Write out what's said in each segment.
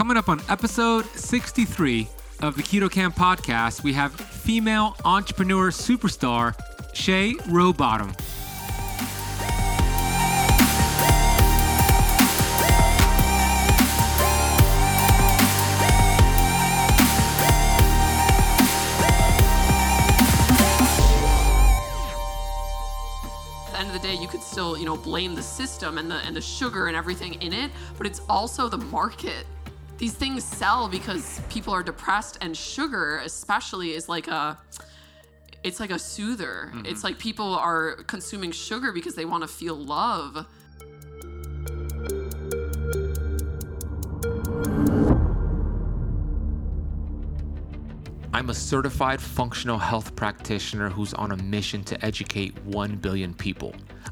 Coming up on episode 63 of the Keto Kamp podcast, we have female entrepreneur superstar Shay Rowbottom. At the end of the day, you could still, you know, blame the system and the and the sugar and everything in it, but it's also the market. These things sell because people are depressed, and sugar, especially, is like a it's like a soother. Mm-hmm. It's like people are consuming sugar because they want to feel love. I'm a certified functional health practitioner who's on a mission to educate 1 billion people.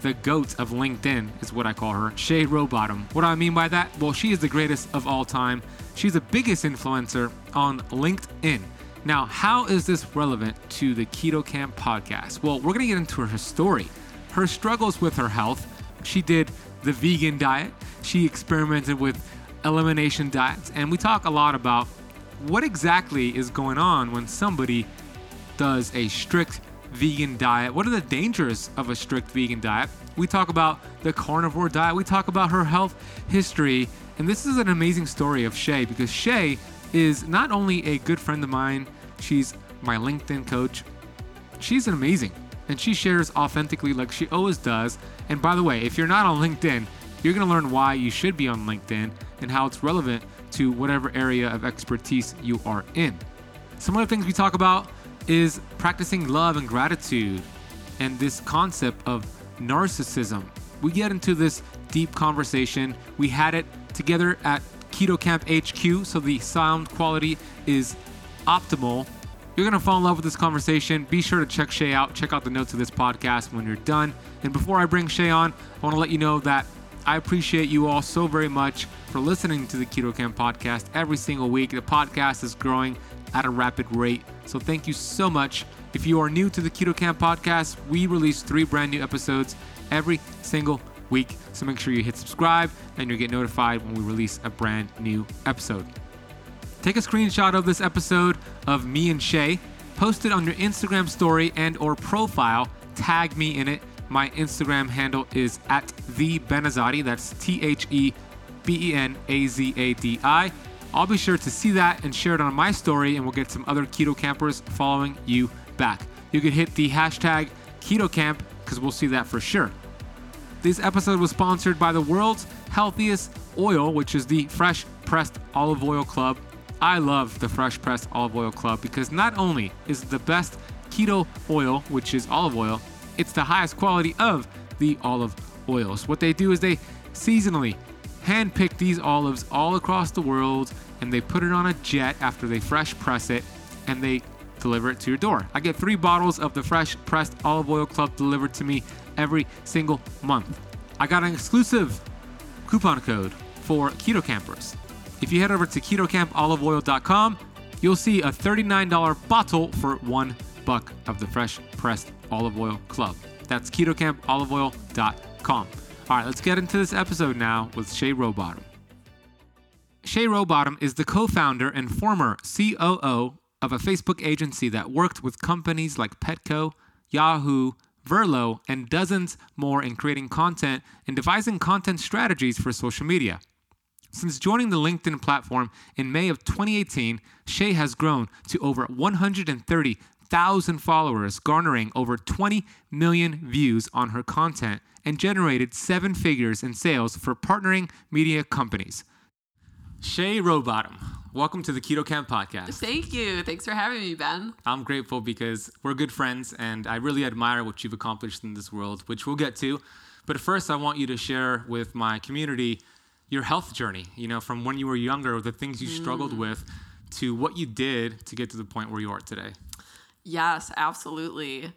the goat of LinkedIn, is what I call her, Shay Rowbottom. What do I mean by that? Well, she is the greatest of all time. She's the biggest influencer on LinkedIn. Now, how is this relevant to the Keto Kamp podcast? Well, we're going to get into her story, her struggles with her health. She did the vegan diet, she experimented with elimination diets, and we talk a lot about what exactly is going on when somebody does a strict vegan diet. What are the dangers of a strict vegan diet? We talk about the carnivore diet. We talk about her health history. And this is an amazing story of Shay because Shay is not only a good friend of mine, she's my LinkedIn coach. She's amazing and she shares authentically like she always does. And by the way, if you're not on LinkedIn, you're going to learn why you should be on LinkedIn and how it's relevant to whatever area of expertise you are in. Some other things we talk about is practicing love and gratitude and this concept of narcissism. We get into this deep conversation. We had it together at Keto Kamp HQ, so the sound quality is optimal. You're gonna fall in love with this conversation. Be sure to check Shay out. Check out the notes of this podcast when you're done. And before I bring Shay on, I wanna let you know that I appreciate you all so very much for listening to the Keto Kamp podcast every single week. The podcast is growing at a rapid rate. So thank you so much. If you are new to the Keto Kamp podcast, we release three brand new episodes every single week. So make sure you hit subscribe and you'll get notified when we release a brand new episode. Take a screenshot of this episode of me and Shay, post it on your Instagram story and or profile, tag me in it. My Instagram handle is at the Benazadi. That's T H E B E N A Z A D I. I'll be sure to see that and share it on my story, and we'll get some other keto campers following you back. You can hit the hashtag keto camp because we'll see that for sure. This episode was sponsored by the world's healthiest oil, which is the Fresh Pressed Olive Oil Club. I love the Fresh Pressed Olive Oil Club because not only is it the best keto oil, which is olive oil, it's the highest quality of the olive oils. What they do is they seasonally handpick these olives all across the world and they put it on a jet after they fresh press it and they deliver it to your door. I get three bottles of the Fresh Pressed Olive Oil Club delivered to me every single month. I got an exclusive coupon code for keto campers. If you head over to ketocampoliveoil.com, you'll see a $39 bottle for one buck of the Fresh Pressed Olive Oil Club. That's ketocampoliveoil.com. All right, let's get into this episode now with Shay Rowbottom. Shay Rowbottom is the co founder and former COO of a Facebook agency that worked with companies like Petco, Yahoo, Verlo, and dozens more in creating content and devising content strategies for social media. Since joining the LinkedIn platform in May of 2018, Shay has grown to over 130,000 followers, garnering over 20 million views on her content and generated seven figures in sales for partnering media companies. Shay Rowbottom, welcome to the Keto Kamp podcast. Thank you. Thanks for having me, Ben. I'm grateful because we're good friends and I really admire what you've accomplished in this world, which we'll get to. But first, I want you to share with my community your health journey, you know, from when you were younger, the things you struggled Mm. with to what you did to get to the point where you are today. Yes, absolutely.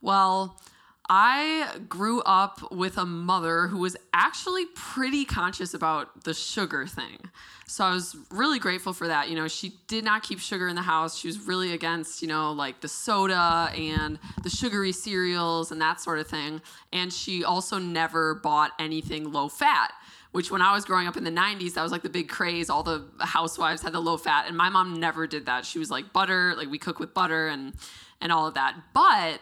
Well, I grew up with a mother who was actually pretty conscious about the sugar thing. So I was really grateful for that. You know, she did not keep sugar in the house. She was really against, you know, like the soda and the sugary cereals and that sort of thing. And she also never bought anything low fat which when I was growing up in the 90s, that was like the big craze. All the housewives had the low fat, and my mom never did that. She was like butter, like we cook with butter and and all of that. But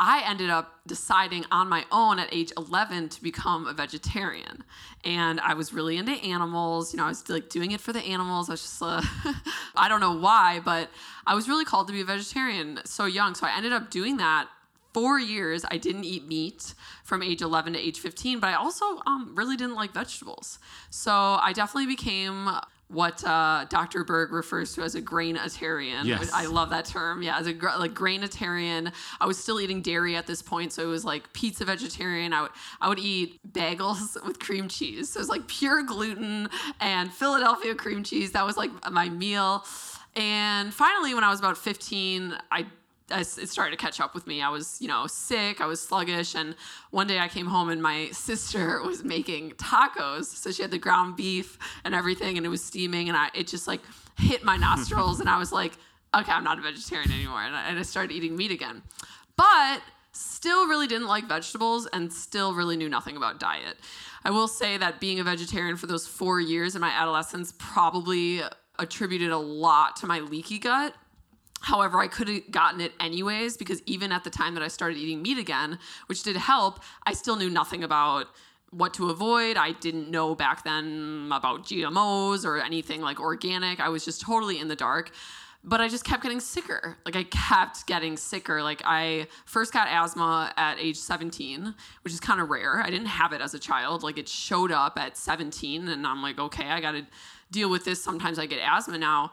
I ended up deciding on my own at age 11 to become a vegetarian. And I was really into animals. You know, I was like doing it for the animals. I was just, uh, I don't know why, but I was really called to be a vegetarian so young. So I ended up doing that four years i didn't eat meat from age 11 to age 15 but i also um, really didn't like vegetables so i definitely became what uh, dr berg refers to as a grainitarian Yes. i love that term. Yeah as a like grainitarian i was still eating dairy at this point so it was like pizza vegetarian. I would i would eat bagels with cream cheese. So it was like pure gluten and philadelphia cream cheese. That was like my meal. And finally when i was about 15 i It started to catch up with me. I was, you know, sick. I was sluggish, and one day I came home and my sister was making tacos. So she had the ground beef and everything, and it was steaming, and I it just like hit my nostrils, and I was like, okay, I'm not a vegetarian anymore, and I, and I started eating meat again, but still really didn't like vegetables and still really knew nothing about diet. I will say that being a vegetarian for those four years in my adolescence probably attributed a lot to my leaky gut. However, I could have gotten it anyways because even at the time that I started eating meat again, which did help, I still knew nothing about what to avoid. I didn't know back then about GMOs or anything like organic. I was just totally in the dark. But I just kept getting sicker. Like I kept getting sicker. Like I first got asthma at age 17, which is kind of rare. I didn't have it as a child. Like it showed up at 17 and I'm like, okay, I got to deal with this. Sometimes I get asthma now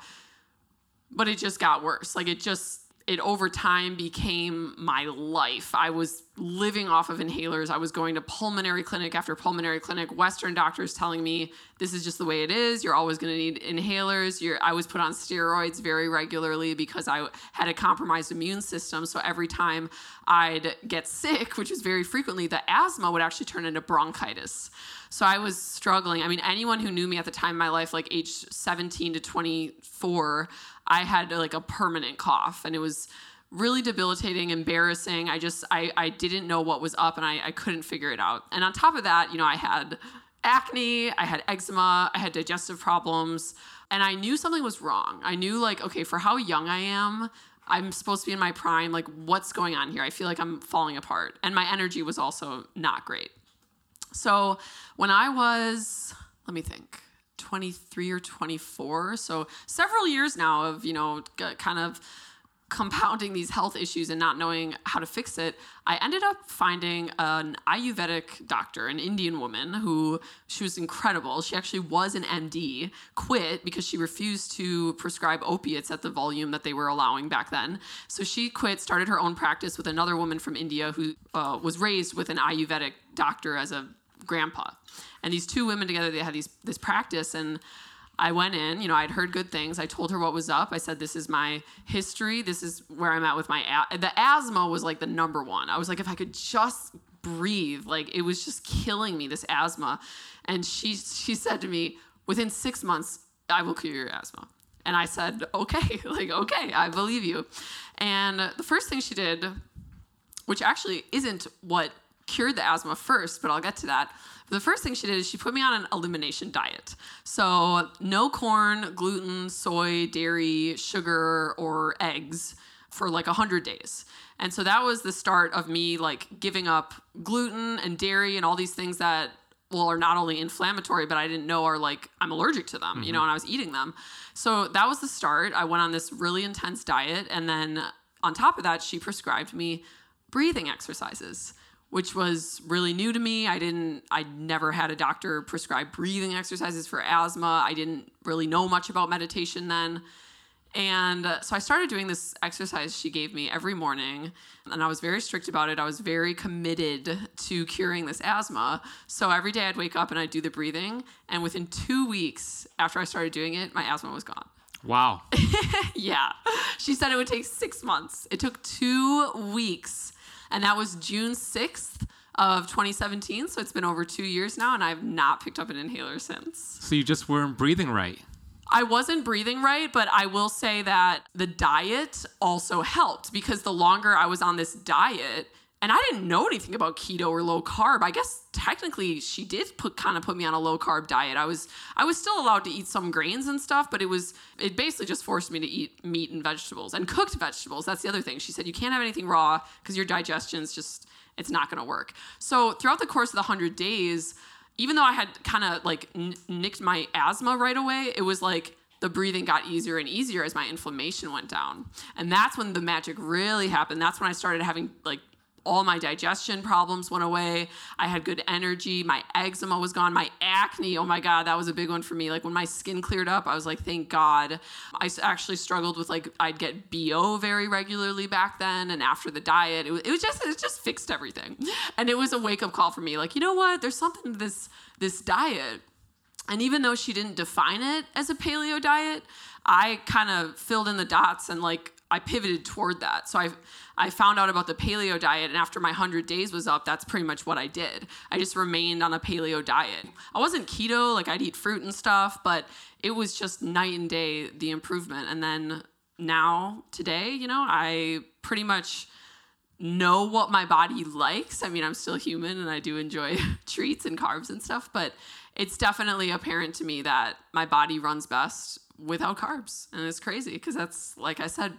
but it just got worse. Like it just it over time became my life. I was living off of inhalers. I was going to pulmonary clinic after pulmonary clinic, Western doctors telling me this is just the way it is. You're always going to need inhalers. You're, I was put on steroids very regularly because I had a compromised immune system. So every time I'd get sick, which was very frequently, the asthma would actually turn into bronchitis. So I was struggling. I mean, anyone who knew me at the time in my life, like age 17 to 24, I had like a permanent cough and it was really debilitating, embarrassing. I just, I, I didn't know what was up and I, I couldn't figure it out. And on top of that, you know, I had acne, I had eczema, I had digestive problems, and I knew something was wrong. I knew, like, okay, for how young I am, I'm supposed to be in my prime. Like, what's going on here? I feel like I'm falling apart. And my energy was also not great. So when I was, let me think, 23 or 24, so several years now of, you know, kind of compounding these health issues and not knowing how to fix it, I ended up finding an Ayurvedic doctor, an Indian woman who she was incredible. She actually was an MD, quit because she refused to prescribe opiates at the volume that they were allowing back then. So she quit, started her own practice with another woman from India who uh, was raised with an Ayurvedic doctor as a grandpa. And these two women together, they had these this practice and I went in, you know, I'd heard good things. I told her what was up. I said, "This is my history. This is where I'm at with my a-. the asthma was like the number one. I was like, if I could just breathe, like it was just killing me this asthma." And she she said to me, "Within six months, I will cure your asthma." And I said, "Okay, like okay, I believe you." And the first thing she did, which actually isn't what cured the asthma first, but I'll get to that. The first thing she did is she put me on an elimination diet. So, no corn, gluten, soy, dairy, sugar, or eggs for like 100 days. And so that was the start of me like giving up gluten and dairy and all these things that well are not only inflammatory but I didn't know are like I'm allergic to them, you know, mm-hmm. and I was eating them. So that was the start. I went on this really intense diet and then on top of that she prescribed me breathing exercises which was really new to me. I didn't, I never had a doctor prescribe breathing exercises for asthma. I didn't really know much about meditation then. And uh, so I started doing this exercise she gave me every morning, and I was very strict about it. I was very committed to curing this asthma. So every day I'd wake up and I'd do the breathing, and within two weeks after I started doing it, my asthma was gone. Wow. yeah. She said it would take six months. It took two weeks, and that was June 6th of 2017. So it's been over two years now, and I've not picked up an inhaler since. So you just weren't breathing right. I wasn't breathing right, but I will say that the diet also helped because the longer I was on this diet, and I didn't know anything about keto or low carb. I guess technically she did put kind of put me on a low carb diet. I was I was still allowed to eat some grains and stuff, but it was it basically just forced me to eat meat and vegetables and cooked vegetables. That's the other thing. She said you can't have anything raw because your digestion's just it's not going to work. So throughout the course of the 100 days, even though I had kind of like n- nicked my asthma right away, it was like the breathing got easier and easier as my inflammation went down. And that's when the magic really happened. That's when I started having like all my digestion problems went away. I had good energy. My eczema was gone. My acne, oh my God, that was a big one for me. Like when my skin cleared up, I was like, thank God. I actually struggled with like, I'd get BO very regularly back then. And after the diet, it was, it was just, it just fixed everything. And it was a wake up call for me. Like, you know what? There's something to this, this diet. And even though she didn't define it as a paleo diet, I kind of filled in the dots and like I pivoted toward that. So I I found out about the paleo diet and after my 100 days was up, that's pretty much what I did. I just remained on a paleo diet. I wasn't keto, like I'd eat fruit and stuff, but it was just night and day the improvement. And then now today, you know, I pretty much know what my body likes. I mean, I'm still human and I do enjoy treats and carbs and stuff, but it's definitely apparent to me that my body runs best without carbs. And it's crazy because that's, like I said,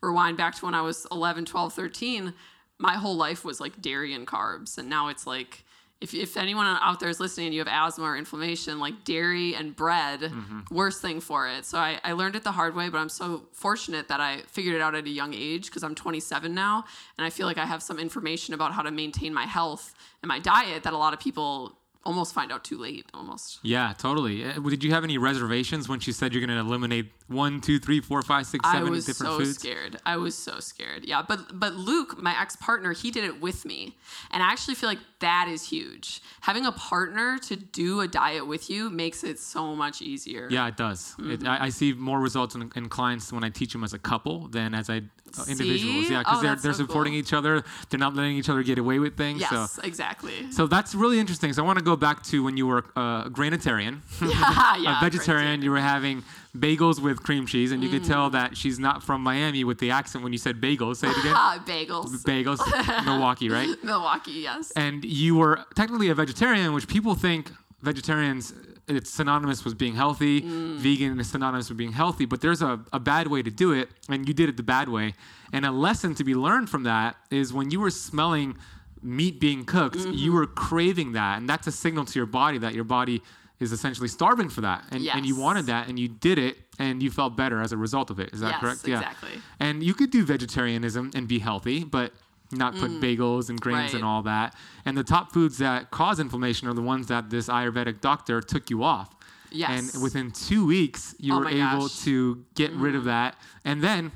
rewind back to when I was 11, 12, 13, my whole life was like dairy and carbs. And now it's like, if, if anyone out there is listening and you have asthma or inflammation, like dairy and bread, mm-hmm. worst thing for it. So I, I learned it the hard way, but I'm so fortunate that I figured it out at a young age because I'm 27 now. And I feel like I have some information about how to maintain my health and my diet that a lot of people almost find out too late almost. Yeah totally. Uh, did you have any reservations when she said you're going to eliminate one two three four five six seven I was different so foods? scared. I was so scared. Yeah but but luke my ex-partner he did it with me. And i actually feel like that is huge having a partner to do a diet with you makes it so much easier yeah it does mm-hmm. it, I, I, see more results in, in, clients when i teach them as a couple than as i uh, individuals. Yeah, because oh, they're they're so supporting cool. each other. They're not letting each other get away with things. Yes, so. exactly. So that's really interesting. So I want to go back to when you were uh, a grainitarian, yeah, yeah, a vegetarian. You were having bagels with cream cheese, and you mm. could tell that she's not from Miami with the accent when you said bagels. Say it again. bagels. Bagels. Milwaukee, right? Milwaukee, yes. And you were technically a vegetarian, which people think vegetarians it's synonymous with being healthy. Mm. Vegan is synonymous with being healthy, but there's a, a bad way to do it, and you did it the bad way. And a lesson to be learned from that is when you were smelling meat being cooked, mm-hmm. you were craving that, and that's a signal to your body that your body is essentially starving for that, and, yes. and you wanted that, and you did it, and you felt better as a result of it. Is that yes, correct? Exactly. Yeah. Exactly. And you could do vegetarianism and be healthy, but not put mm. bagels and grains right. and all that. And the top foods that cause inflammation are the ones that this Ayurvedic doctor took you off. Yes. And within two weeks, you oh were able gosh. to get mm. rid of mm. that. And then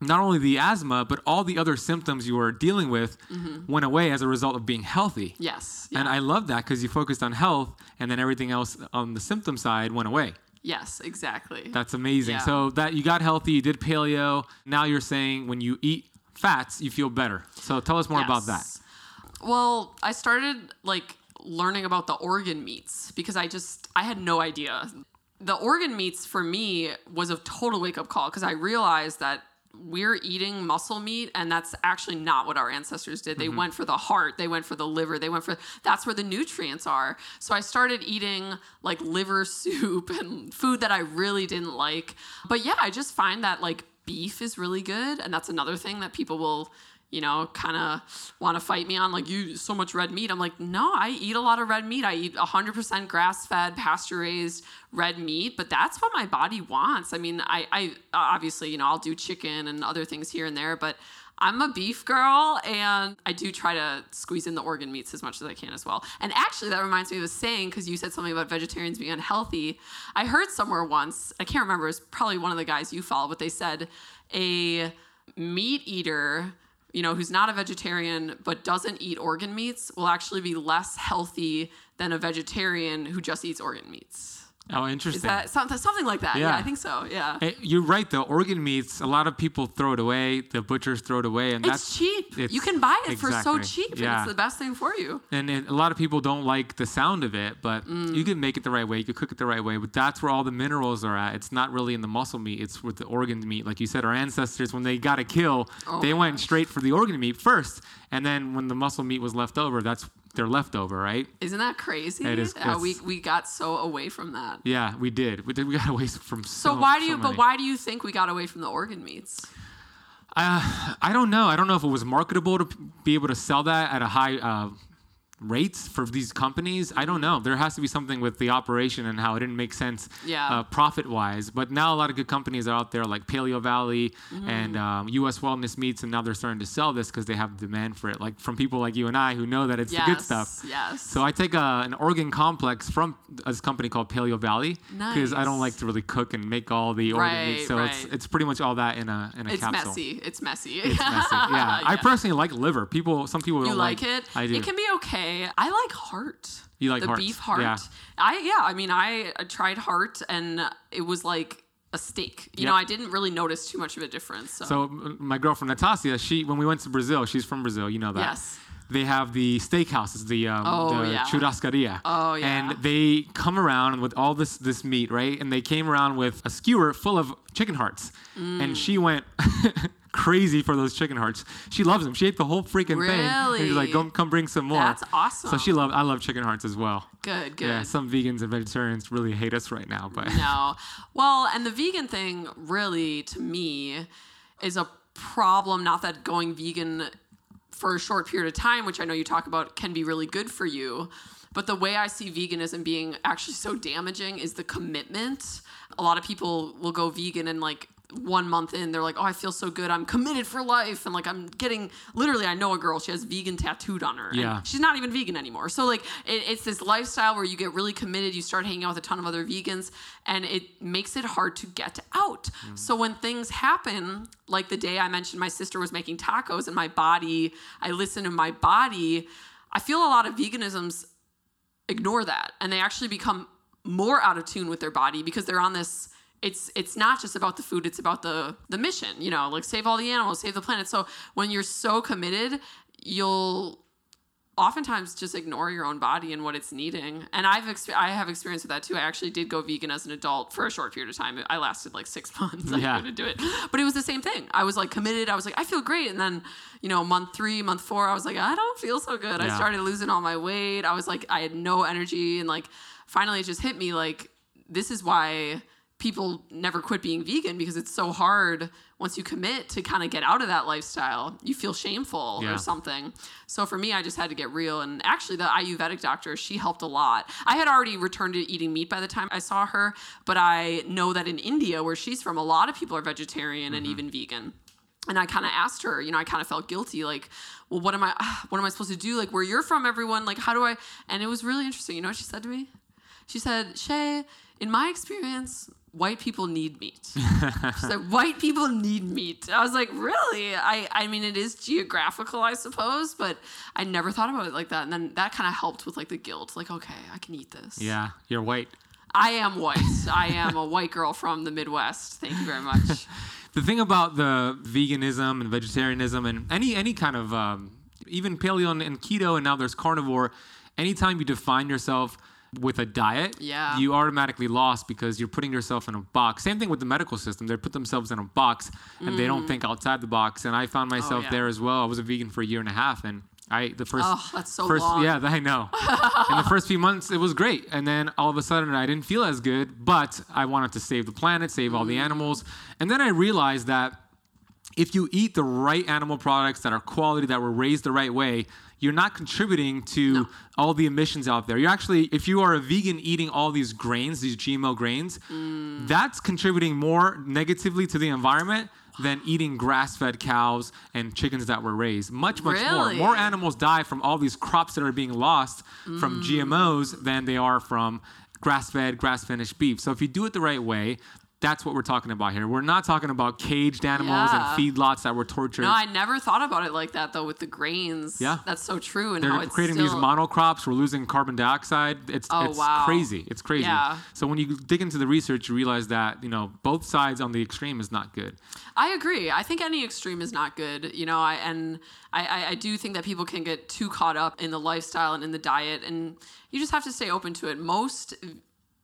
not only the asthma, but all the other symptoms you were dealing with mm-hmm. went away as a result of being healthy. Yes. Yeah. And I love that because you focused on health and then everything else on the symptom side went away. Yes, exactly. That's amazing. Yeah. So that you got healthy, you did paleo. Now you're saying when you eat fats, you feel better. So tell us more yes. about that. Well, I started like learning about the organ meats because I just I had no idea. The organ meats for me was a total wake up call because I realized that we're eating muscle meat and that's actually not what our ancestors did they mm-hmm. went for the heart they went for the liver they went for that's where the nutrients are so i started eating like liver soup and food that i really didn't like but yeah i just find that like beef is really good and that's another thing that people will you know kind of want to fight me on like you so much red meat. I'm like no i eat a lot of red meat. I eat 100% grass-fed pasture raised red meat but that's what my body wants. I mean I, I obviously you know i'll do chicken and other things here and there but I'm a beef girl and I do try to squeeze in the organ meats as much as I can as well. And actually, that reminds me of a saying because you said something about vegetarians being unhealthy. I heard somewhere once, I can't remember, it's probably one of the guys you follow, but they said a meat eater, you know, who's not a vegetarian but doesn't eat organ meats will actually be less healthy than a vegetarian who just eats organ meats. Oh, interesting. Is that something, something like that? Yeah. Yeah. I think so. Yeah. Hey, you're right. The organ meats, a lot of people throw it away. The butchers throw it away, and It's that's cheap. you can buy it for so exactly. cheap, and Yeah. it's the best thing for you. And it, a lot of people don't like the sound of it, but Mm. you can make it the right way. You can cook it the right way. But that's where all the minerals are at. It's not really in the muscle meat. It's with the organ meat. Like you said, our ancestors, when they got to kill, Oh they went straight for the organ meat first, and then when the muscle meat was left over, that's their leftover, right? Isn't that crazy? It is- How we we got so away from that. Yeah, we did. We did. We got away from so. So why do so you? But why do you think we got away from the organ meats? Uh, I don't know. I don't know if it was marketable to be able to sell that at a high uh, rates for these companies. I don't know. There has to be something with the operation and how it didn't make sense Yeah. uh, profit wise. But now a lot of good companies are out there like Paleovalley Mm-hmm. and um, U.S. Wellness Meats, and now they're starting to sell this because they have demand for it. Like from people like you and I who know that it's yes. the good stuff. Yes. So I take a, an organ complex from this company called Paleovalley because I don't like to really cook and make all the organ Right, meats. So it's right. it's pretty much all that in a in a it's capsule. messy. It's messy. It's messy. Yeah. I personally like liver. People, some people you don't like it? I do. It can be okay. I like heart. You like the hearts, beef heart? yeah. I yeah. I mean, I, I tried heart, and it was like a steak. You Yep. know, I didn't really notice too much of a difference. So, so my girlfriend Natasia, she when we went to Brazil, she's from Brazil. You know that. yes. They have the steakhouses, the um, Oh, the yeah. churrascaria. Oh, yeah. And they come around with all this this meat, right? And they came around with a skewer full of chicken hearts, Mm. and she went. crazy for those chicken hearts. She loves them. She ate the whole freaking thing. And she's like, "Come, come, bring some more." That's awesome. So she loved. I love chicken hearts as well. Good. Good. Yeah, some vegans and vegetarians really hate us right now, but no. Well, and the vegan thing really to me is a problem. Not that going vegan for a short period of time, which I know you talk about, can be really good for you. But the way I see veganism being actually so damaging is the commitment. A lot of people will go vegan and like one month in, they're like, oh, I feel so good. I'm committed for life. And like, I'm getting literally, I know a girl, she has vegan tattooed on her. and Yeah. she's not even vegan anymore. So like it, it's this lifestyle where you get really committed. You start hanging out with a ton of other vegans, and it makes it hard to get out. Mm. So when things happen, like the day I mentioned my sister was making tacos, and my body, I listen to my body. I feel a lot of veganisms ignore that, and they actually become more out of tune with their body because they're on this it's it's not just about the food it's about the the mission you know like save all the animals save the planet. So when you're so committed you'll oftentimes just ignore your own body and what it's needing. And i've exp- i have experience with that too. I actually did go vegan as an adult for a short period of time. I lasted like six months. Yeah. i couldn't do it. But it was the same thing. I was like committed. I was like i feel great. And then you know month three month four i was like i don't feel so good. Yeah. i started losing all my weight. I was like i had no energy. And like finally it just hit me like this is why people never quit being vegan because it's so hard once you commit to kind of get out of that lifestyle you feel shameful Yeah. or something so for me i just had to get real and actually the ayurvedic doctor she helped a lot i had already returned to eating meat by the time i saw her but i know that in india where she's from a lot of people are vegetarian Mm-hmm. and even vegan and I kind of asked her, you know, I kind of felt guilty, like, well, what am I, what am I supposed to do? Like, where you're from, everyone, like, how do I? And it was really interesting. You know what she said to me? She said, Shay, in my experience, white people need meat. she said, white people need meat. I was like, really? I, I mean, it is geographical, I suppose, but I never thought about it like that. And then that kind of helped with like the guilt, like, okay, I can eat this. yeah, you're white. I am white. I am a white girl from the Midwest. Thank you very much. The thing about the veganism and vegetarianism and any any kind of um, even paleo and, and keto and now there's carnivore, anytime you define yourself with a diet, Yeah. you automatically lost because you're putting yourself in a box. Same thing with the medical system; they put themselves in a box and they don't think outside the box. And I found myself Mm. Oh, yeah. there as well. I was a vegan for a year and a half, and I the first Oh, that's so first long. yeah I know. in the first few months it was great, and then all of a sudden I didn't feel as good. But I wanted to save the planet, save all the Mm. animals, and then I realized that if you eat the right animal products that are quality that were raised the right way you're not contributing to No. all the emissions out there. You're actually, if you are a vegan eating all these grains, these GMO grains, Mm. that's contributing more negatively to the environment than eating grass-fed cows and chickens that were raised. Much, much Really? more. More animals die from all these crops that are being lost from Mm. GMOs than they are from grass-fed, grass-finished beef. So if you do it the right way, that's what we're talking about here. We're not talking about caged animals Yeah. and feedlots that were tortured. No, I never thought about it like that though with the grains. Yeah. That's so true. And They're how it's creating still, these monocrops. We're losing carbon dioxide. It's Oh, it's wow. crazy. It's crazy. Yeah. So when you dig into the research, you realize that you know both sides on the extreme is not good. I agree. I think any extreme is not good. You know, I and I, I, I do think that people can get too caught up in the lifestyle and in the diet, and you just have to stay open to it. Most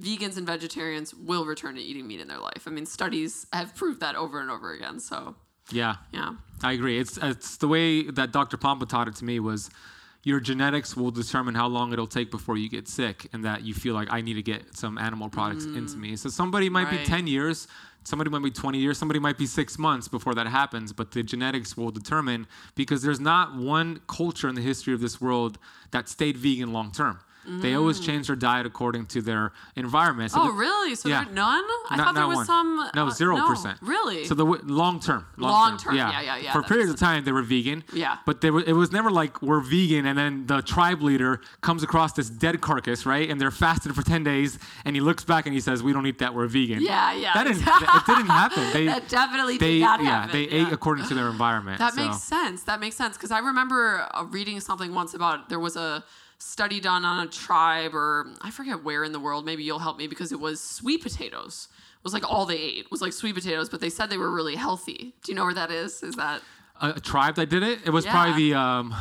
vegans and vegetarians will return to eating meat in their life. I mean, studies have proved that over and over again. So, Yeah. yeah. I agree. It's it's the way that Dr. Pompa taught it to me was your genetics will determine how long it'll take before you get sick and that you feel like I need to get some animal products mm-hmm. into me. So somebody might be 10 years, somebody might be 20 years, somebody might be 6 months before that happens, but the genetics will determine because there's not one culture in the history of this world that stayed vegan long term. They always change their diet according to their environment. So Oh, the- really? So yeah. there none? I not- thought there was one. some. No, uh, zero percent. Really? So the w- long term. Long term, yeah, yeah, yeah, For periods of time, they were vegan. Yeah. But they were, it was never like we're vegan, and then the tribe leader comes across this dead carcass, right? And they're fasted for ten days, and he looks back and he says, "We don't eat that. We're vegan." yeah, yeah. That didn't. it didn't happen. They. that definitely they. did not yeah. happen. They yeah. ate according to their environment. That so. makes sense. That makes sense because I remember uh, reading something once about there was a study done on a tribe or I forget where in the world. Maybe you'll help me because it was sweet potatoes. It was like all they ate was like sweet potatoes, but they said they were really healthy. Do you know where that is? Is that a, a tribe that did it. It was Yeah. probably the. Um,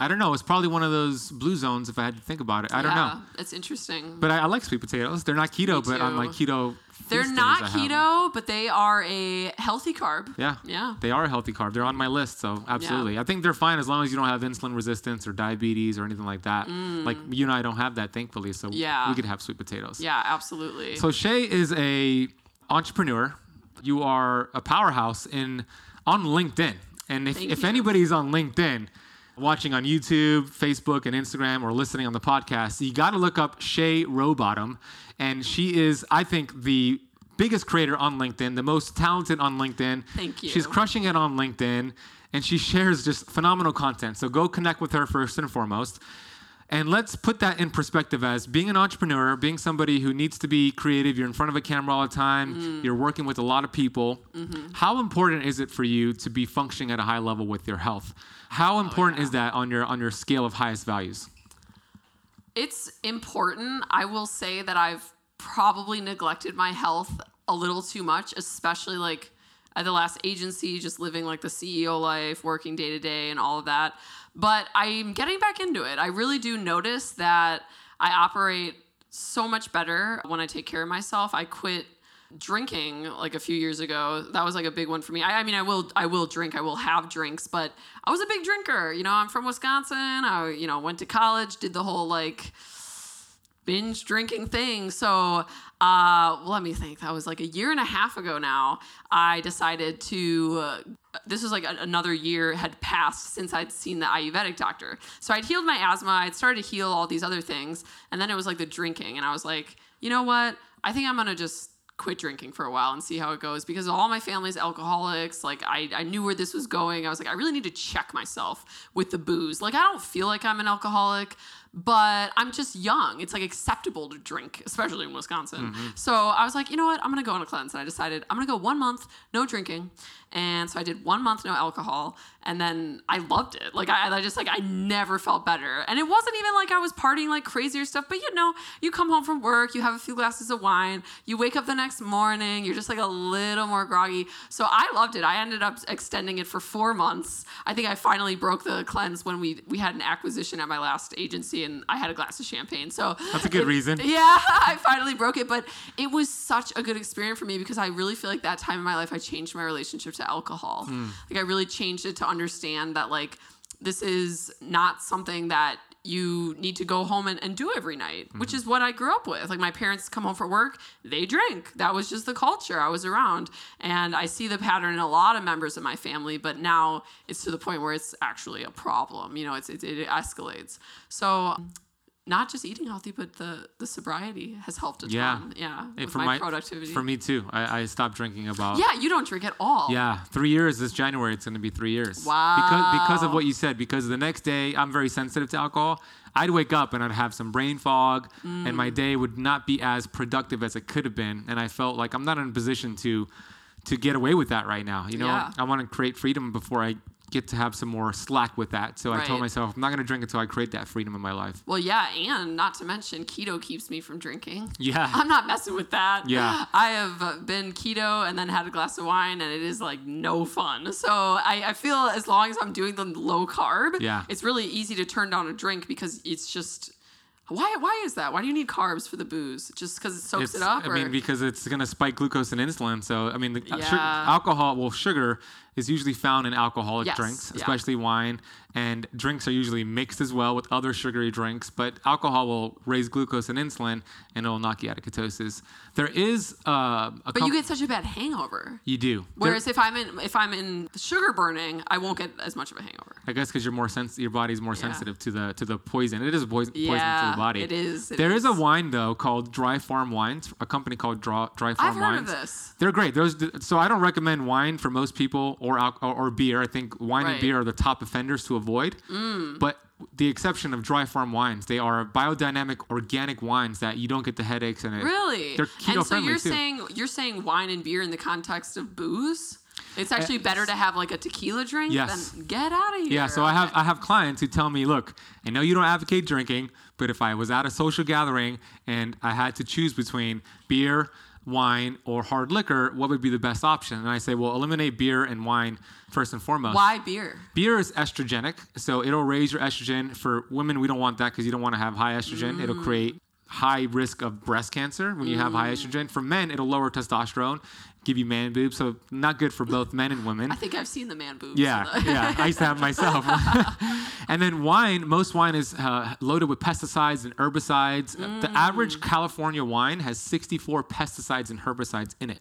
I don't know. It's probably one of those blue zones. If I had to think about it, I don't yeah, know. It's interesting. But I, I like sweet potatoes. They're not keto, but I'm like keto. They're not I have 'em. keto, but they are a healthy carb. Yeah. Yeah. They are a healthy carb. They're on my list, so absolutely. I think they're fine as long as you don't have insulin resistance or diabetes or anything like that. Like you and I don't have that, thankfully, so Mm. Yeah. we could have sweet potatoes. Yeah, absolutely. So Shay is a entrepreneur. You are a powerhouse in on LinkedIn. And if, Thank if you. anybody's on LinkedIn, watching on YouTube, Facebook, and Instagram, or listening on the podcast, you got to look up Shay Rowbottom. And she is, I think, the biggest creator on LinkedIn, the most talented on LinkedIn. Thank you. She's crushing it on LinkedIn, and she shares just phenomenal content. So go connect with her first and foremost. And let's put that in perspective as being an entrepreneur, being somebody who needs to be creative. You're in front of a camera all the time. Mm. You're working with a lot of people. Mm-hmm. How important is it for you to be functioning at a high level with your health? How oh, important Oh, yeah. is that on your on your scale of highest values? It's important. I will say that I've probably neglected my health a little too much, especially like at the last agency, just living like the CEO life, working day to day, and all of that. But I'm getting back into it. I really do notice that I operate so much better when I take care of myself. I quit drinking like a few years ago that was like a big one for me I, I mean i will i will drink i will have drinks but i was a big drinker you know i'm from wisconsin i you know went to college did the whole like binge drinking thing. So uh, let me think. That was like a year and a half ago now. I decided to. Uh, this was like a, another year had passed since I'd seen the Ayurvedic doctor. So I'd healed my asthma. I'd started to heal all these other things, and then it was like the drinking, and I was like, you know what? I think I'm gonna just quit drinking for a while and see how it goes because all my family's alcoholics like I, I knew where this was going. I was like i really need to check myself with the booze. Like i don't feel like i'm an alcoholic but i'm just young. It's like acceptable to drink especially in wisconsin. Mm-hmm. So i was like you know what? I'm gonna go on a cleanse. And i decided i'm gonna go one month no drinking. And so i did one month no alcohol. And then i loved it. Like I, I just like i never felt better. And it wasn't even like i was partying like crazy or stuff but you know you come home from work you have a few glasses of wine you wake up the next morning you're just like a little more groggy. So i loved it. I ended up extending it for four months. I think i finally broke the cleanse when we we had an acquisition at my last agency and i had a glass of champagne so That's a good it- reason. yeah i finally broke it but it was such a good experience for me because i really feel like that time in my life i changed my relationship to alcohol hmm. like i really changed it to understand that like this is not something that you need to go home and, and do every night, which Mm-hmm. is what I grew up with. Like my parents come home from work, they drink. That was just the culture I was around. And I see the pattern in a lot of members of my family, but now it's to the point where it's actually a problem. You know, it's, it, it escalates. So not just eating healthy, but the, the sobriety has helped a Yeah. ton. Yeah. For my, productivity. For me too. I, I stopped drinking about yeah, you don't drink at all. Yeah, three years this January. It's going to be three years. Wow. Because because of what you said. Because the next day I'm very sensitive to alcohol. I'd wake up and I'd have some brain fog, and Mm. my day would not be as productive as it could have been. And I felt like I'm not in a position to to get away with that right now. You know, Yeah. I want to create freedom before I get to have some more slack with that. So I told myself I'm not going to drink until I create that freedom in my life. Well, yeah, and not to mention keto keeps me from drinking. Yeah. I'm not messing with that. Yeah. I have uh, been keto and then had a glass of wine, and it is like no fun. So I, I feel as long as I'm doing the low carb, Yeah. it's really easy to turn down a drink because it's just. Why, why is that? Why do you need carbs for the booze? Just because it soaks It's, it up? I or? mean, because it's going to spike glucose and insulin. So, I mean, the, uh, sugar- alcohol, well, sugar is usually found in alcoholic Yes, drinks, yeah. especially wine. And drinks are usually mixed as well with other sugary drinks. But alcohol will raise glucose and insulin, and it will knock you out of ketosis. There is uh, a but you get such a bad hangover. you do. There- Whereas if I'm in if I'm in sugar burning, I won't get as much of a hangover. I guess because you're more sens- your body's more sensitive to the to the poison. It is a poison, poison to Yeah, the body. it is, it There is a wine though called Dry Farm Wines, a company called Dry, Dry Farm Wines. I've heard of this. They're great. Those so I don't recommend wine for most people or or, or beer. I think wine and beer are the top offenders to avoid. But the exception of Dry Farm Wines, they are biodynamic organic wines that you don't get the headaches and it. Really? They're keto and so friendly you're too. saying you're saying wine and beer in the context of booze? It's Uh, actually better to have like a tequila drink Yes. than get out of here. Yeah, so I have I have clients who tell me, look, I know you don't advocate drinking, but if I was at a social gathering and I had to choose between beer, wine, or hard liquor, what would be the best option? And I say, well, eliminate beer and wine first and foremost. Why beer? Beer is estrogenic, so it'll raise your estrogen. For women, we don't want that because you don't want to have high estrogen. It'll mm. create high risk of breast cancer when you have high mm. estrogen. For men, it'll lower testosterone, give you man boobs, so not good for both men and women. I think I've seen the man boobs. Yeah, yeah, I used to have myself. and then wine, most wine is uh, loaded with pesticides and herbicides. The average California wine has 64 pesticides and herbicides in it.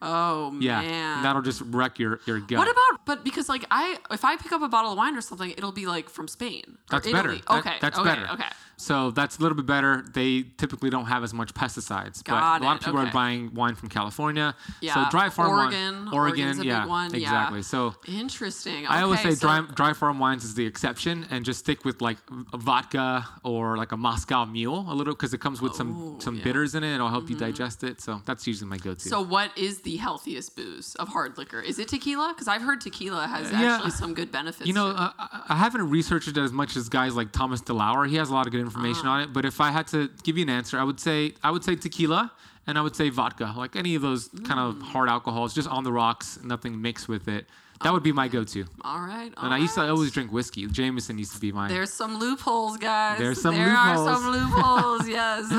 Oh Yeah, man. that'll just wreck your your gut. what about but because like I if I pick up a bottle of wine or something, it'll be like from Spain. That's better. That- Okay. that's okay, better. Okay. So that's a little bit better. They typically don't have as much pesticides, Got but a lot of it, people are buying wine from California. Yeah, So dry farm Oregon. wine, big yeah, one, yeah. exactly. So Interesting. Okay, I always say so- dry, dry farm wines is the exception, and just stick with like vodka or like a Moscow Mule a little because it comes with some Oh, some yeah. bitters in it. It'll help you digest it. So that's usually my go-to. So what is the healthiest booze of hard liquor? Is it tequila? Because I've heard tequila has yeah. actually some good benefits. you know, uh, I I haven't researched it as much as guys like Thomas DeLauer. He has a lot of good information Ah. on it. But if I had to give you an answer, I would say I would say tequila and I would say vodka, like any of those kind of Mm. hard alcohols, just on the rocks, nothing mixed with it. That would be my go-to. all right. And I used to always drink whiskey. Jameson used to be mine. There's some loopholes, guys. There's some there are some loopholes. yes.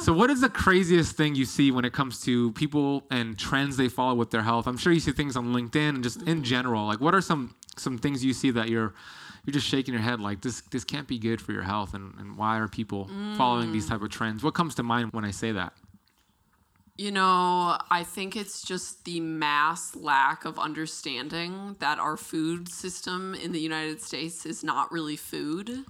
So, what is the craziest thing you see when it comes to people and trends they follow with their health? I'm sure you see things on LinkedIn and just in general. Like, what are some some things you see that you're you're just shaking your head like this this can't be good for your health, and, and why are people mm. following these type of trends? What comes to mind when I say that? You know, I think it's just the mass lack of understanding that our food system in the United States is not really food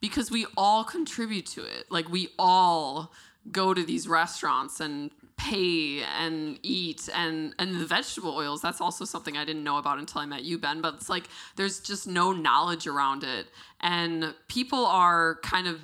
because we all contribute to it. Like, we all go to these restaurants and pay and eat and and the vegetable oils that's also something i didn't know about until i met you ben but it's like there's just no knowledge around it and people are kind of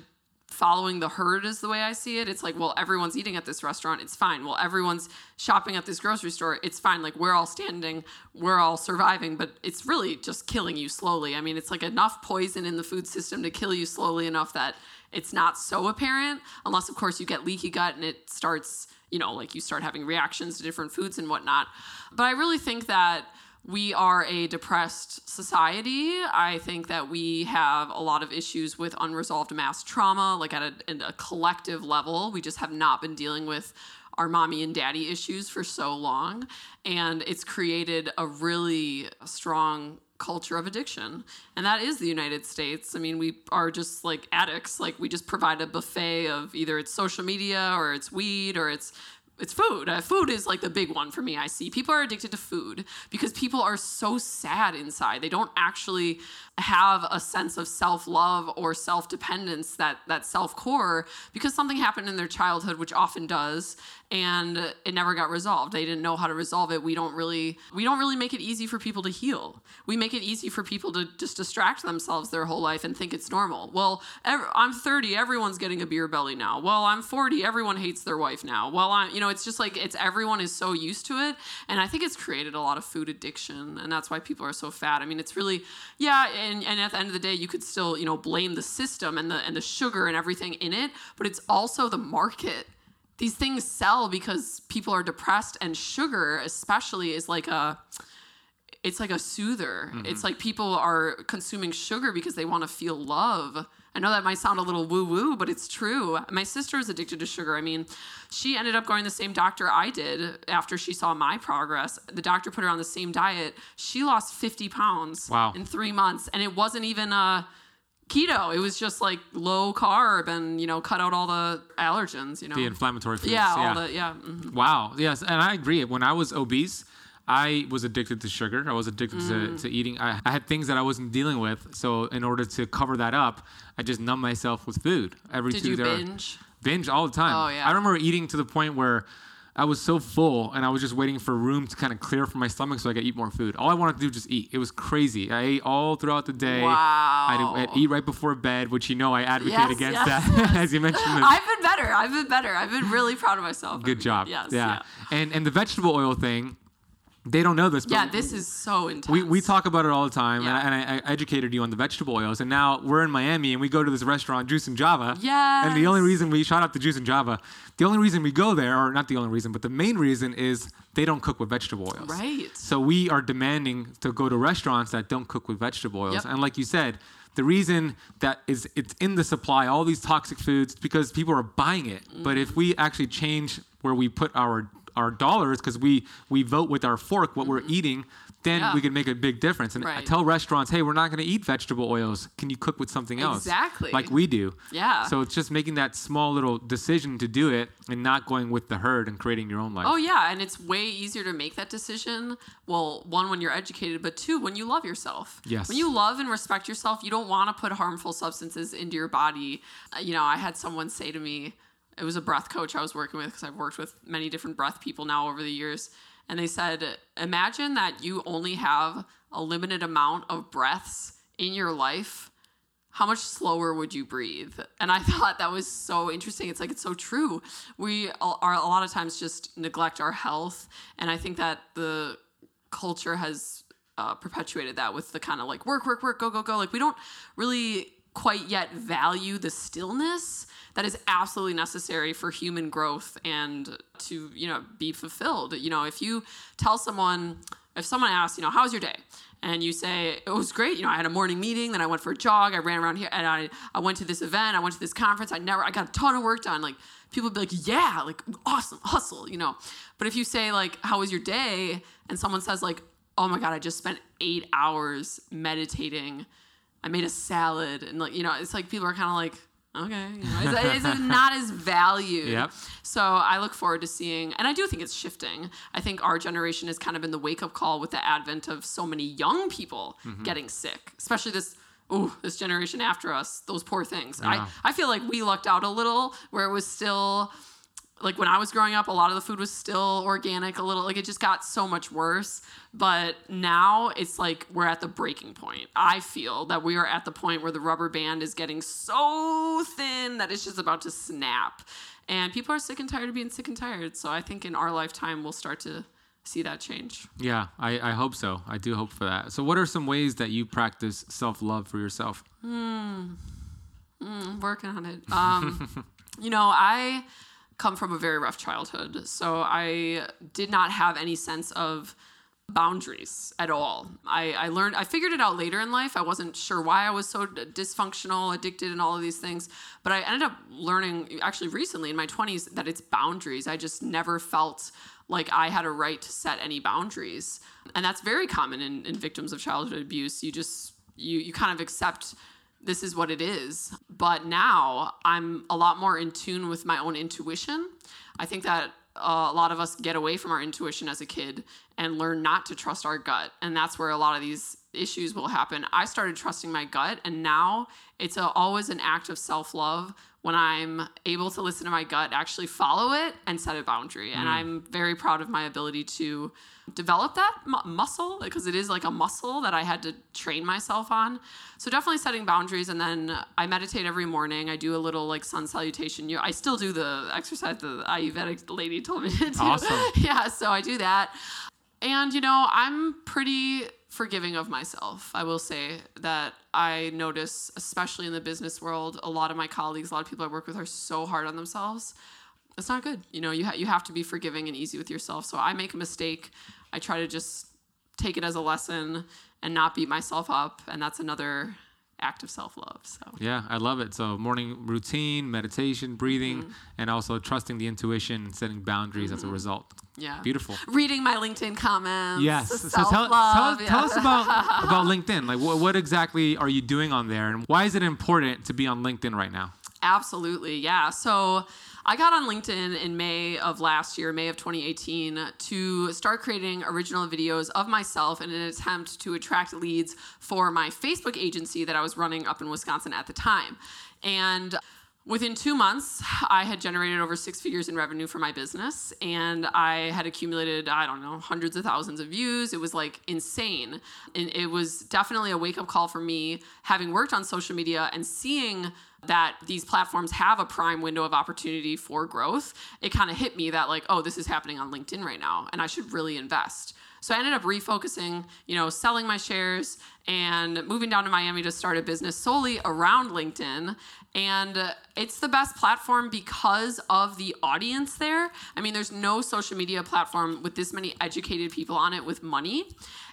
following the herd is the way I see it. It's like, well, everyone's eating at this restaurant, it's fine. Well, everyone's shopping at this grocery store, it's fine. Like we're all standing, we're all surviving, but it's really just killing you slowly. I mean, it's like enough poison in the food system to kill you slowly enough that it's not so apparent, unless of course you get leaky gut and it starts, you know, like you start having reactions to different foods and whatnot. But I really think that we are a depressed society. I think that we have a lot of issues with unresolved mass trauma, like at a, a collective level. We just have not been dealing with our mommy and daddy issues for so long. And it's created a really strong culture of addiction. And that is the United States. I mean, we are just like addicts. Like we just provide a buffet of either it's social media or it's weed or it's it's food. Uh, food is like the big one for me. I see people are addicted to food because people are so sad inside. They don't actually have a sense of self-love or self-dependence that that self-core because something happened in their childhood which often does and it never got resolved they didn't know how to resolve it we don't really we don't really make it easy for people to heal we make it easy for people to just distract themselves their whole life and think it's normal well ev- i'm 30 everyone's getting a beer belly now well i'm 40 everyone hates their wife now well i'm you know it's just like it's everyone is so used to it and i think it's created a lot of food addiction and that's why people are so fat. I mean it's really yeah and, and at the end of the day you could still you know blame the system and the and the sugar and everything in it but it's also the market. These things sell because people are depressed and sugar especially is like a it's like a soother. Mm-hmm. it's like people are consuming sugar because they want to feel love i know that might sound a little woo woo but it's true my sister is addicted to sugar i mean she ended up going to the same doctor i did after she saw my progress the doctor put her on the same diet she lost 50 pounds Wow. in three months and it wasn't even a keto it was just like low carb and you know cut out all the allergens you know The inflammatory foods. yeah, all the yeah. mhm. Wow. Yes, and I agree. When I was obese, I was addicted to sugar. I was addicted Mm. to, to eating. I, I had things that I wasn't dealing with. So in order to cover that up, I just numb myself with food every Did two you binge? binge all the time. Oh, yeah. I remember eating to the point where I was so full and I was just waiting for room to kind of clear from my stomach so I could eat more food. All I wanted to do was just eat. It was crazy. I ate all throughout the day. I'd, Wow. I'd eat right before bed, which you know I advocate Yes, against yes, that, as you mentioned. I've been better. I've been better. I've been really proud of myself. Good job. Yes. yeah. Yeah. And and the vegetable oil thing, they don't know this. But Yeah, this is so intense. we, we talk about it all the time, Yeah. and, I, and I, educated you on the vegetable oils. And now we're in Miami, and we go to this restaurant, Juice and Java. Yeah. And the only reason we shout out to Juice and Java, the only reason we go there, or not the only reason, but the main reason is they don't cook with vegetable oils. Right. So we are demanding to go to restaurants that don't cook with vegetable oils. Yep. And like you said, the reason that is it's in the supply, all these toxic foods, because people are buying it. But if mm. we actually change where we put our our dollars, because we we vote with our fork what we're eating, then Yeah. we can make a big difference. And I tell restaurants, hey, we're not going to eat vegetable oils. Can you cook with something else? Exactly. Like we do. Yeah. So it's just making that small little decision to do it and not going with the herd and creating your own life. Oh yeah, and it's way easier to make that decision. Well, one when you're educated, but two when you love yourself. Yes. When you love and respect yourself, you don't want to put harmful substances into your body. Uh, you know, I had someone say to me, it was a breath coach I was working with because I've worked with many different breath people now over the years, and they said, imagine that you only have a limited amount of breaths in your life how much slower would you breathe? And I thought that was so interesting. It's like it's so true. We are a lot of times just neglect our health, and I think that the culture has uh, perpetuated that with the kind of like work, work, work, go, go, go. Like we don't really quite yet value the stillness that is absolutely necessary for human growth and to you know be fulfilled. You know, if you tell someone, if someone asks, you know, how's your day? and you say it was great you know i had a morning meeting then i went for a jog i ran around here and i, I went to this event i went to this conference i never i got a ton of work done like people be like yeah like awesome hustle you know but if you say like how was your day and someone says like oh my god i just spent eight hours meditating i made a salad and like you know it's like people are kind of like okay you know, it's, it's not as valued Yep. so I look forward to seeing, and I do think it's shifting. I think our generation is kind of in the wake up call with the advent of so many young people Mm-hmm. getting sick, especially this. Oh, this generation after us, those poor things. Yeah. I, I feel like we lucked out a little where it was still like when I was growing up, a lot of the food was still organic, a little like it just got so much worse. But now it's like we're at the breaking point. I feel that we are at the point where the rubber band is getting so thin that it's just about to snap. And people are sick and tired of being sick and tired. So I think in our lifetime, we'll start to see that change. Yeah, I, I hope so. I do hope for that. So, what are some ways that you practice self love for yourself? I'm working on it. Um, you know, I come from a very rough childhood, so I did not have any sense of boundaries at all. I, I learned, I figured it out later in life. I wasn't sure why I was so dysfunctional, addicted, and all of these things. But I ended up learning actually recently in my 20s that it's boundaries. I just never felt like I had a right to set any boundaries. And that's very common in, in victims of childhood abuse. You just, you, you kind of accept this is what it is. But now I'm a lot more in tune with my own intuition. I think that uh, a lot of us get away from our intuition as a kid and learn not to trust our gut. And that's where a lot of these issues will happen. I started trusting my gut, and now it's a, always an act of self love when I'm able to listen to my gut, actually follow it, and set a boundary. Mm. And I'm very proud of my ability to develop that mu- muscle because it is like a muscle that I had to train myself on. So definitely setting boundaries. And then I meditate every morning. I do a little like sun salutation. I still do the exercise the Ayurvedic lady told me to do. Awesome. yeah, so I do that. And you know, I'm pretty forgiving of myself. I will say that I notice, especially in the business world, a lot of my colleagues, a lot of people I work with are so hard on themselves. It's not good. You know, you, ha- you have to be forgiving and easy with yourself. So I make a mistake. I try to just take it as a lesson and not beat myself up. And that's another act of self-love so yeah i love it so morning routine meditation breathing mm-hmm. and also trusting the intuition and setting boundaries mm-hmm. as a mm-hmm. result yeah beautiful reading my linkedin comments yes so tell, tell, us, yeah. tell us about about linkedin like what, what exactly are you doing on there and why is it important to be on linkedin right now absolutely yeah so I got on LinkedIn in May of last year, May of 2018, to start creating original videos of myself in an attempt to attract leads for my Facebook agency that I was running up in Wisconsin at the time. And Within two months, I had generated over six figures in revenue for my business, and I had accumulated, I don't know, hundreds of thousands of views. It was like insane. And it was definitely a wake up call for me, having worked on social media and seeing that these platforms have a prime window of opportunity for growth, it kind of hit me that like, oh, this is happening on LinkedIn right now, and I should really invest. So I ended up refocusing, you know, selling my shares and moving down to Miami to start a business solely around LinkedIn. And it's the best platform because of the audience there. I mean, there's no social media platform with this many educated people on it with money.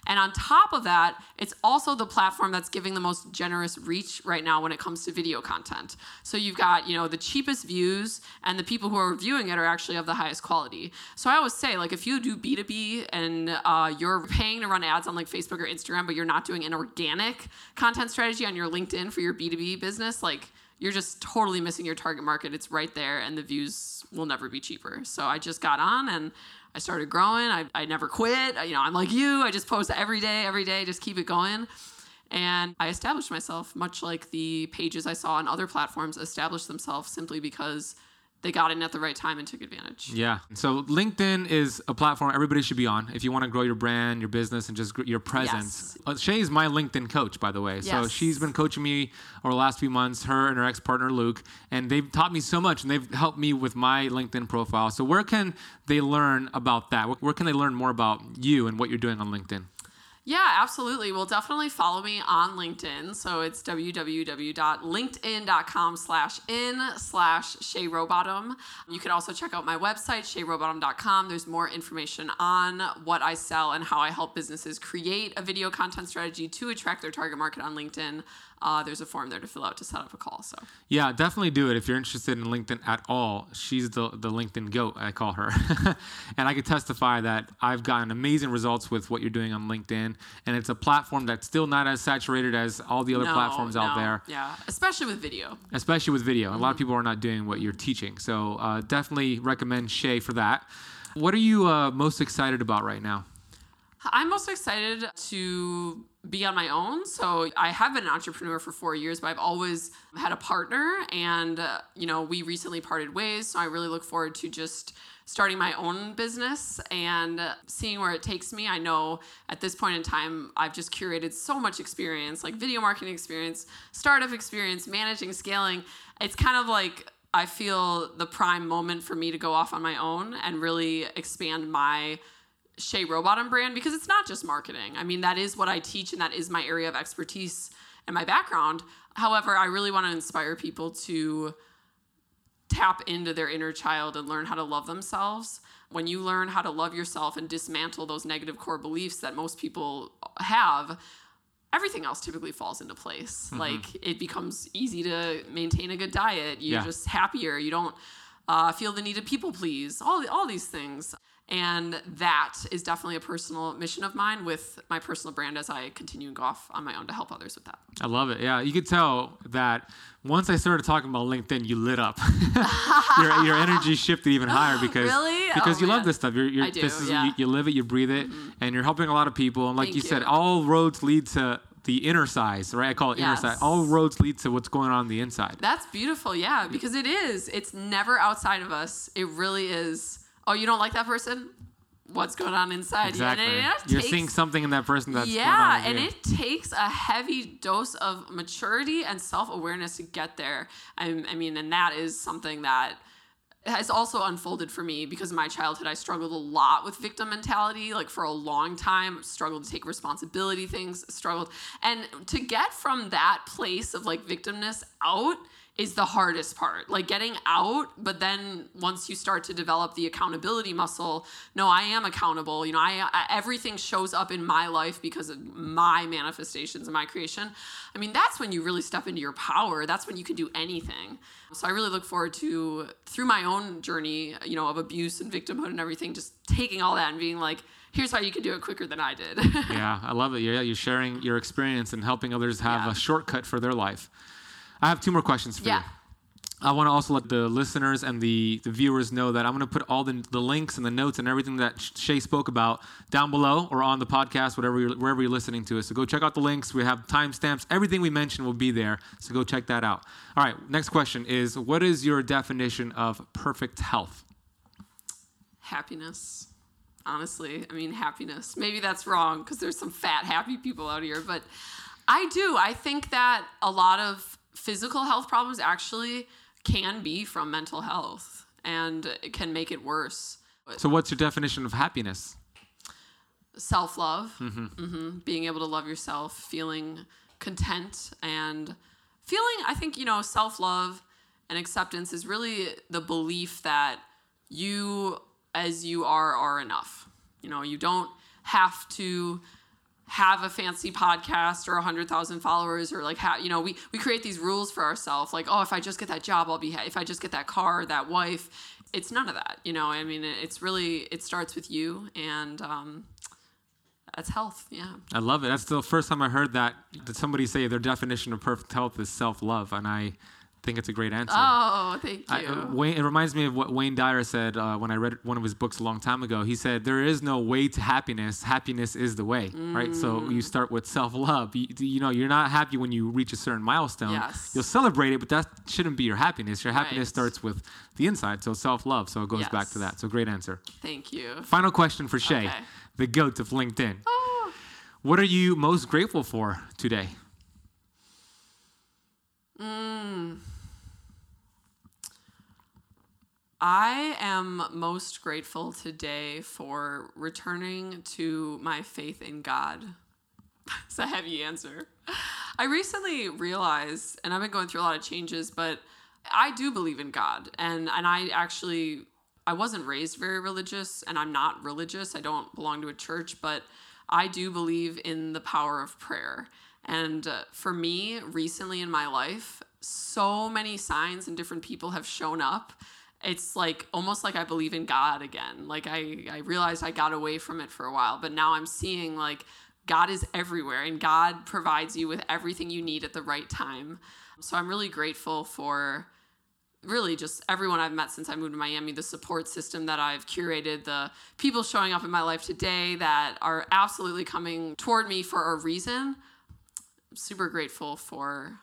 And on top of that, it's also the platform that's giving the most generous reach right now when it comes to video content. So you've got, you know, the cheapest views and the people who are viewing it are actually of the highest quality. So I always say, like, if you do B2B and uh, you're paying to run ads on like Facebook or Instagram, but you're not doing an organic content strategy on your LinkedIn for your B2B business, like, you're just totally missing your target market. It's right there, and the views will never be cheaper. So I just got on and I started growing. I, I never quit. You know, I'm like you. I just post every day, every day, just keep it going. And I established myself, much like the pages I saw on other platforms established themselves simply because they got in at the right time and took advantage. Yeah. So LinkedIn is a platform everybody should be on if you want to grow your brand, your business, and just your presence. Yes. Uh, Shay is my LinkedIn coach, by the way. Yes. So she's been coaching me over the last few months, her and her ex partner Luke, and they've taught me so much and they've helped me with my LinkedIn profile. So where can they learn about that? Where can they learn more about you and what you're doing on LinkedIn? Yeah, absolutely. Well, definitely follow me on LinkedIn. So it's www.linkedin.com slash in slash Shay Rowbottom. You can also check out my website, shayrowbottom.com. There's more information on what I sell and how I help businesses create a video content strategy to attract their target market on LinkedIn uh, there's a form there to fill out to set up a call. So yeah, definitely do it if you're interested in LinkedIn at all. She's the the LinkedIn goat, I call her, and I can testify that I've gotten amazing results with what you're doing on LinkedIn, and it's a platform that's still not as saturated as all the other no, platforms no. out there. Yeah, especially with video. Especially with video, mm-hmm. a lot of mm-hmm. people are not doing what you're teaching. So uh, definitely recommend Shay for that. What are you uh, most excited about right now? I'm most excited to be on my own. So I have been an entrepreneur for four years, but I've always had a partner. And, uh, you know, we recently parted ways. So I really look forward to just starting my own business and seeing where it takes me. I know at this point in time, I've just curated so much experience like video marketing experience, startup experience, managing, scaling. It's kind of like I feel the prime moment for me to go off on my own and really expand my Shay Rowbottom brand because it's not just marketing. I mean, that is what I teach and that is my area of expertise and my background. However, I really want to inspire people to tap into their inner child and learn how to love themselves when you learn how to love yourself and dismantle those negative core beliefs that most people have, everything else typically falls into place. Mm-hmm. Like it becomes easy to maintain a good diet. You're Yeah. just happier. You don't uh, feel the need to people please. All all these things. And that is definitely a personal mission of mine with my personal brand as I continue and go off on my own to help others with that. I love it. Yeah, you could tell that once I started talking about LinkedIn, you lit up. your, your energy shifted even higher because Really? because Oh, you love this stuff. You're, you're I do, this is yeah. you, you live it, you breathe it, mm-hmm. and you're helping a lot of people. And like Thank you said, all roads lead to the inner size, right? I call it inner Yes. side. All roads lead to what's going on on the inside. That's beautiful, yeah, because it is. It's never outside of us. It really is. Oh, you don't like that person? What's going on inside? Exactly. And it You're takes- seeing something in that person that's yeah, and you. it takes a heavy dose of maturity and self awareness to get there. I, I mean, and that is something that has also unfolded for me because of my childhood. I struggled a lot with victim mentality, like for a long time, struggled to take responsibility things, struggled. And to get from that place of like victimness out is the hardest part. Like getting out, but then once you start to develop the accountability muscle, no, I am accountable. You know, I, I everything shows up in my life because of my manifestations and my creation. I mean, that's when you really step into your power. That's when you can do anything. So I really look forward to through my own journey, you know, of abuse and victimhood and everything, just taking all that and being like, here's how you can do it quicker than I did. yeah, I love it. Yeah, you're sharing your experience and helping others have Yeah. a shortcut for their life. I have two more questions for yeah. you. I want to also let the listeners and the, the viewers know that I'm going to put all the, the links and the notes and everything that Shay spoke about down below or on the podcast, whatever you're, wherever you're listening to us. So go check out the links. We have timestamps. Everything we mentioned will be there. So go check that out. All right. Next question is What is your definition of perfect health? happiness honestly i mean happiness maybe that's wrong because there's some fat happy people out here but i do i think that a lot of physical health problems actually can be from mental health and it can make it worse. So, what's your definition of happiness? self-love. Hmm being able to love yourself feeling content and feeling i think you know self-love and acceptance is really the belief that you as you are are enough. You know you don't have to have a fancy podcast or 100,000 followers or like how you know we we create these rules for ourselves like oh if I just get that job I'll be if I just get that car that wife it's none of that you know I mean it's really it starts with you and um that's health yeah I love it. That's the first time I heard that, that somebody say their definition of perfect health is self love. And I think it's a great answer. oh thank you I, uh, Wayne, it reminds me of what Wayne Dyer said uh, when I read one of his books a long time ago. He said, "There is no way to happiness. Happiness is the way." Right. So Mm. you start with self-love. You, you know, you're not happy when you reach a certain milestone. Yes. You'll celebrate it, but that shouldn't be your happiness. Your happiness Right. starts with the inside. So self-love. So it goes back to that. So great answer. thank you Final question for Shay, Okay. the goat of LinkedIn. oh, What are you most grateful for today? I am most grateful today for returning to my faith in God. it's a heavy answer. I recently realized, and I've been going through a lot of changes, but I do believe in God. And, and I actually, I wasn't raised very religious, and I'm not religious. I don't belong to a church, but I do believe in the power of prayer. And uh, for me, recently in my life, so many signs and different people have shown up it's like almost like I believe in God again. Like I, I realized I got away from it for a while, but now I'm seeing like God is everywhere and God provides you with everything you need at the right time. So I'm really grateful for really just everyone I've met since I moved to Miami, the support system that I've curated, the people showing up in my life today that are absolutely coming toward me for a reason. I'm super grateful for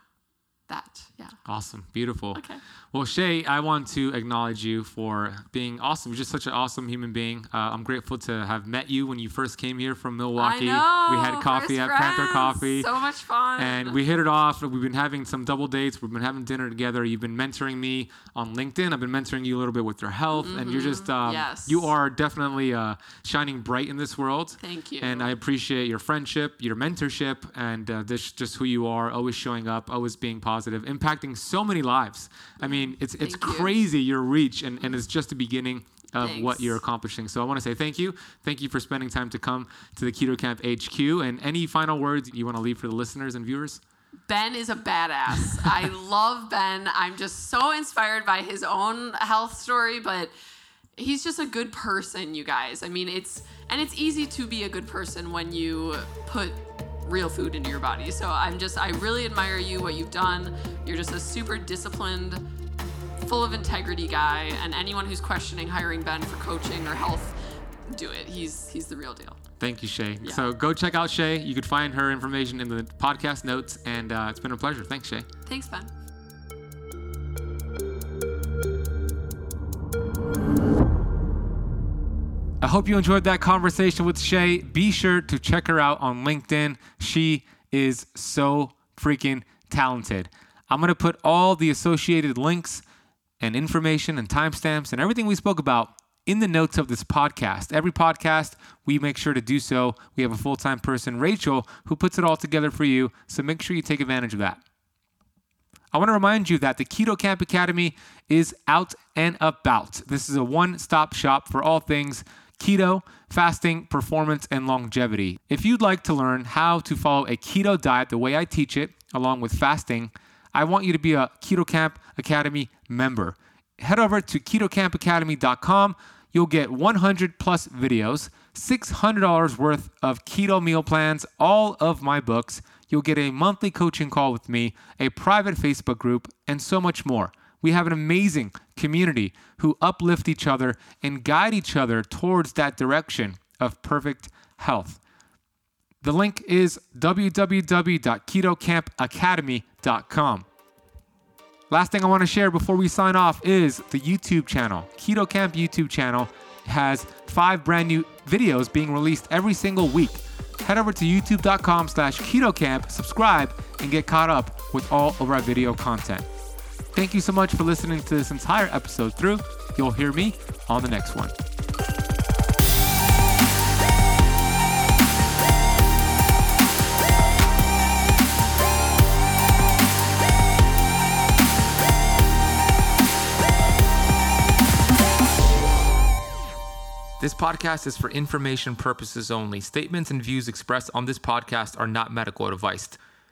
that. Yeah. Awesome. Beautiful. Okay. Well, Shay, I want to acknowledge you for being awesome. You're just such an awesome human being. Uh, I'm grateful to have met you when you first came here from Milwaukee. I know. we had coffee at Panther. Coffee. So much fun. and we hit it off. We've been having some double dates. We've been having dinner together. You've been mentoring me on LinkedIn. I've been mentoring you a little bit with your health, and you're just um, Mm-hmm. Yes. you are definitely uh, shining bright in this world. Thank you. And I appreciate your friendship, your mentorship, and uh, this just who you are. Always showing up, always being positive, impacting so many lives. I mean, it's it's Thank you. crazy your reach, and, and it's just the beginning. of Thanks. what you're accomplishing. So I want to say thank you. Thank you for spending time to come to the Keto Kamp HQ. And any final words you want to leave for the listeners and viewers? Ben is a badass. I love Ben. I'm just so inspired by his own health story, but he's just a good person, you guys. I mean, it's and it's easy to be a good person when you put real food into your body. So I'm just I really admire you what you've done. You're just a super disciplined, full of integrity guy, and anyone who's questioning hiring Ben for coaching or health, do it. He's he's the real deal. Thank you, Shay. Yeah. So go check out Shay. You could find her information in the podcast notes. And uh, it's been a pleasure. Thanks, Shay. Thanks, Ben. I hope you enjoyed that conversation with Shay. Be sure to check her out on LinkedIn. She is so freaking talented. I'm going to put all the associated links and information and timestamps and everything we spoke about in the notes of this podcast. Every podcast, we make sure to do so. We have a full time person, Rachel, who puts it all together for you. So make sure you take advantage of that. I want to remind you that the Keto Kamp Academy is out and about. This is a one stop shop for all things keto, fasting, performance, and longevity. If you'd like to learn how to follow a keto diet the way I teach it, along with fasting, I want you to be a Keto Kamp Academy member. Head over to ketokampacademy.com. You'll get 100 plus videos, $600 worth of keto meal plans, all of my books. You'll get a monthly coaching call with me, a private Facebook group, and so much more. We have an amazing community who uplift each other and guide each other towards that direction of perfect health. The link is www.ketokampacademy.com. Last thing I want to share before we sign off is the YouTube channel. Keto Kamp YouTube channel has five brand new videos being released every single week. Head over to youtube.com slash ketokamp, subscribe, and get caught up with all of our video content. Thank you so much for listening to this entire episode through. You'll hear me on the next one. This podcast is for information purposes only. Statements and views expressed on this podcast are not medical advice.